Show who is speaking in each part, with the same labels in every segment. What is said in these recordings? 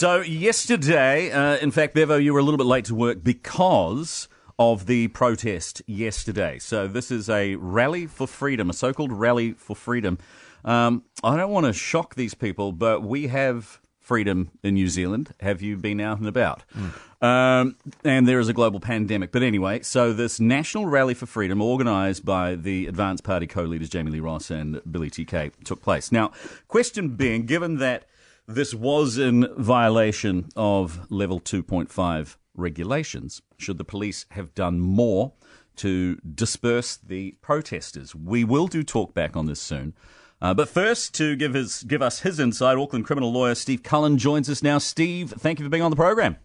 Speaker 1: So, yesterday, uh, in fact, Bevo, you were a little bit late to work because of the protest yesterday. So, this is a rally for freedom, a so called rally for freedom. Um, I don't want to shock these people, but we have freedom in New Zealand. Have you been out and about? Mm. Um, and there is a global pandemic. But anyway, so this National Rally for Freedom, organised by the Advance Party co leaders Jami-Lee Ross and Billy TK, took place. Now, question being given that this was in violation of level 2.5 regulations, should the police have done more to disperse the protesters? We will do talk back on this soon. Uh, but first, to give his give us his insight, Auckland criminal lawyer Steve Cullen joins us now. Steve, thank you for being on the program.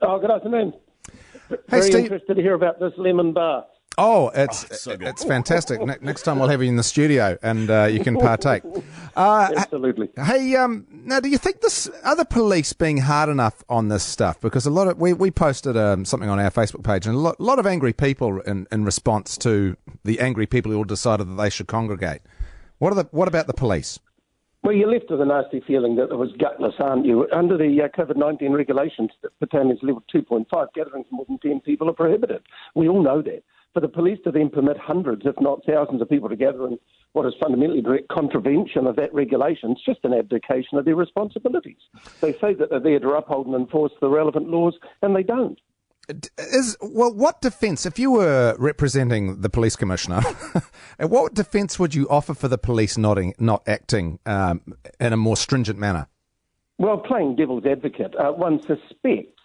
Speaker 2: Oh, good afternoon. Hey, Very Steve. interested to hear about this lemon bar.
Speaker 3: Oh, it's oh, so it's fantastic. Ne- next time we'll have you in the studio and uh, you can partake.
Speaker 2: Uh, Absolutely.
Speaker 3: Hey, um, now do you think this are the police being hard enough on this stuff? Because a lot of we we posted um, something on our Facebook page and a lot, lot of angry people in, in response to the angry people who all decided that they should congregate. What are the what about the police?
Speaker 2: Well, you're left with a nasty feeling that it was gutless, aren't you? Under the uh, COVID 19 regulations to level 2.5, gatherings of more than 10 people are prohibited. We all know that. For the police to then permit hundreds, if not thousands, of people to gather in what is fundamentally direct contravention of that regulation, it's just an abdication of their responsibilities. They say that they're there to uphold and enforce the relevant laws, and they don't.
Speaker 3: Is well what defense if you were representing the police commissioner what defense would you offer for the police not, not acting um, in a more stringent manner?
Speaker 2: Well playing devil's advocate uh, one suspects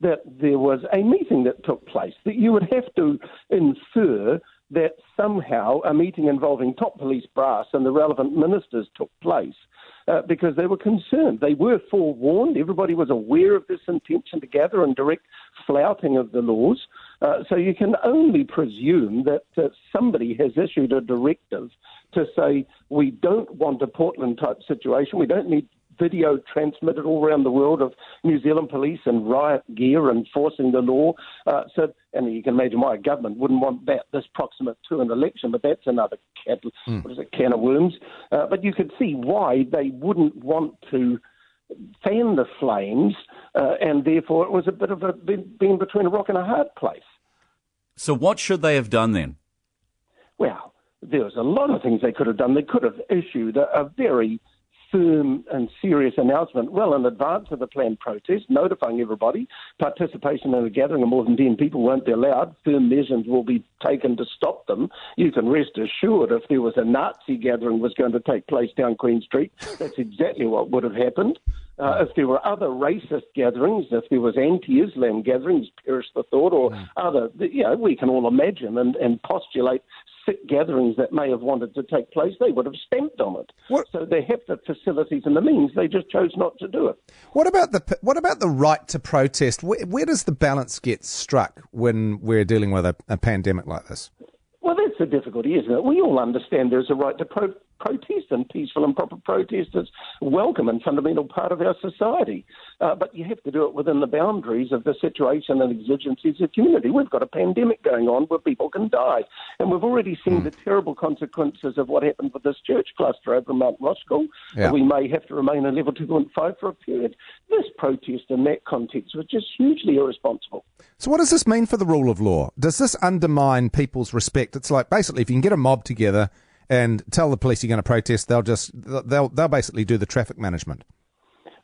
Speaker 2: that there was a meeting that took place that you would have to infer that somehow a meeting involving top police brass and the relevant ministers took place uh, because they were concerned. They were forewarned. Everybody was aware of this intention to gather and direct flouting of the laws. Uh, so you can only presume that uh, somebody has issued a directive to say we don't want a Portland type situation. We don't need video transmitted all around the world of New Zealand police and riot gear enforcing the law. Uh, so, and you can imagine why a government wouldn't want that this proximate to an election, but that's another cat, mm. what is it, can of worms. Uh, but you could see why they wouldn't want to fan the flames, uh, and therefore it was a bit of a being between a rock and a hard place.
Speaker 1: So, what should they have done then?
Speaker 2: Well, there was a lot of things they could have done. They could have issued a, a very firm and serious announcement well in advance of the planned protest, notifying everybody participation in a gathering of more than 10 people won't be allowed. Firm measures will be taken to stop them. You can rest assured if there was a Nazi gathering was going to take place down Queen Street, that's exactly what would have happened. Uh, if there were other racist gatherings, if there was anti-Islam gatherings, perish the thought, or mm. other, you know, we can all imagine and, and postulate sick gatherings that may have wanted to take place, they would have stamped on it. What? So they have the facilities and the means. They just chose not to do it.
Speaker 3: What about the what about the right to protest? Where, where does the balance get struck when we're dealing with a, a pandemic like this?
Speaker 2: That's the difficulty, isn't it? We all understand there's a right to pro- protest, and peaceful and proper protest is welcome and fundamental part of our society. Uh, but you have to do it within the boundaries of the situation and exigencies of community. We've got a pandemic going on where people can die, and we've already seen mm. the terrible consequences of what happened with this church cluster over Mount Roskill. Yeah. We may have to remain in level 2.5 for a period. This protest in that context was just hugely irresponsible.
Speaker 3: So, what does this mean for the rule of law? Does this undermine people's respect? It's like basically, if you can get a mob together and tell the police you're going to protest, they'll just they'll they'll basically do the traffic management.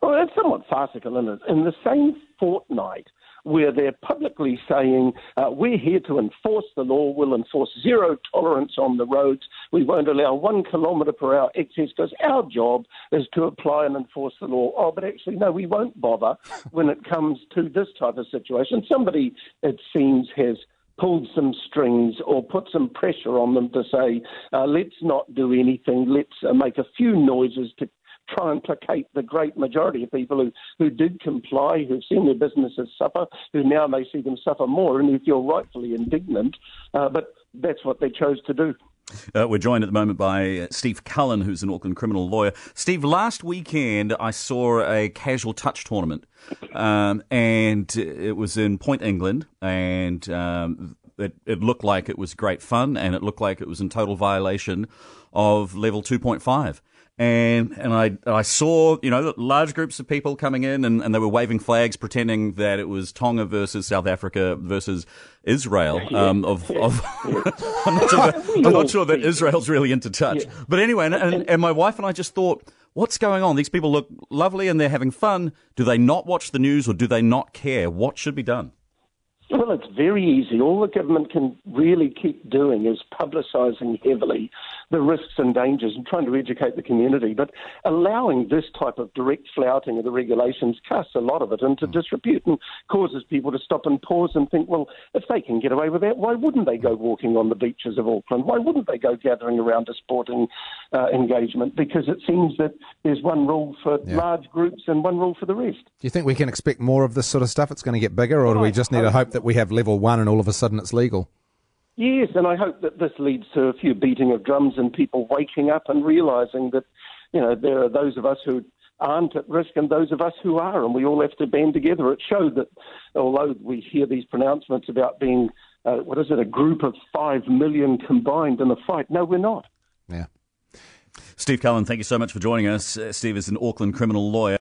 Speaker 2: Well, it's somewhat farcical, isn't it? In the same fortnight where they're publicly saying, uh, We're here to enforce the law, we'll enforce zero tolerance on the roads, we won't allow one kilometre per hour excess because our job is to apply and enforce the law. Oh, but actually, no, we won't bother when it comes to this type of situation. Somebody, it seems, has pulled some strings or put some pressure on them to say, uh, let's not do anything, let's uh, make a few noises to try and placate the great majority of people who, who did comply, who've seen their businesses suffer, who now may see them suffer more, and who feel rightfully indignant. Uh, but that's what they chose to do.
Speaker 1: Uh, we're joined at the moment by uh, Steve Cullen, who's an Auckland criminal lawyer. Steve, last weekend I saw a casual touch tournament, um, and it was in Point England, and um, it, it, looked like it was great fun, and it looked like it was in total violation of level 2.5. and and I I saw you know large groups of people coming in and, and they were waving flags pretending that it was Tonga versus South Africa versus Israel. Um, of, of I'm not sure that, I'm not sure that Israel's really into touch. But anyway, and, and, and my wife and I just thought, what's going on? These people look lovely and they're having fun. Do they not watch the news or do they not care? What should be done?
Speaker 2: Well, it's very easy. All the government can really keep doing is publicising heavily the risks and dangers and trying to educate the community. But allowing this type of direct flouting of the regulations casts a lot of it into disrepute and causes people to stop and pause and think, well, if they can get away with that, why wouldn't they go walking on the beaches of Auckland? Why wouldn't they go gathering around a sporting uh, engagement? Because it seems that there's one rule for yeah. large groups and one rule for the rest.
Speaker 3: Do you think we can expect more of this sort of stuff? It's going to get bigger, or do we just need to hope that we have level one and all of a sudden it's legal?
Speaker 2: Yes, and I hope that this leads to a few beating of drums and people waking up and realizing that, you know, there are those of us who aren't at risk and those of us who are, and we all have to band together. It showed that although we hear these pronouncements about being, uh, what is it, a group of five million combined in a fight, no, we're not.
Speaker 3: Yeah.
Speaker 1: Steve Cullen, thank you so much for joining us. Uh, Steve is an Auckland criminal lawyer.